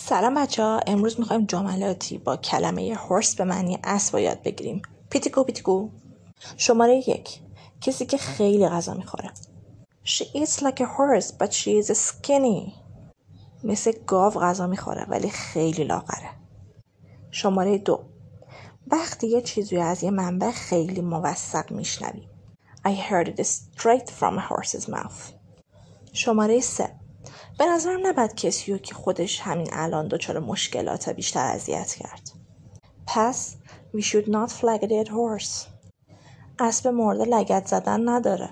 سلام بچه ها امروز می‌خوایم جملاتی با کلمه هورس به معنی اسب یاد بگیریم. پیتیکو پیتیکو. شماره یک کسی که خیلی غذا می‌خوره. She eats like a horse but she is skinny. مثل گاو غذا می‌خوره ولی خیلی لاغره. شماره دو وقتی یه چیزی از یه منبع خیلی موثق میشنوی. I heard it straight from a horse's mouth. شماره سه به نظرم نباید کسی رو که خودش همین الان دچار مشکلات بیشتر اذیت کرد. پس we should not flag a dead horse. اسب مرده لگت زدن نداره.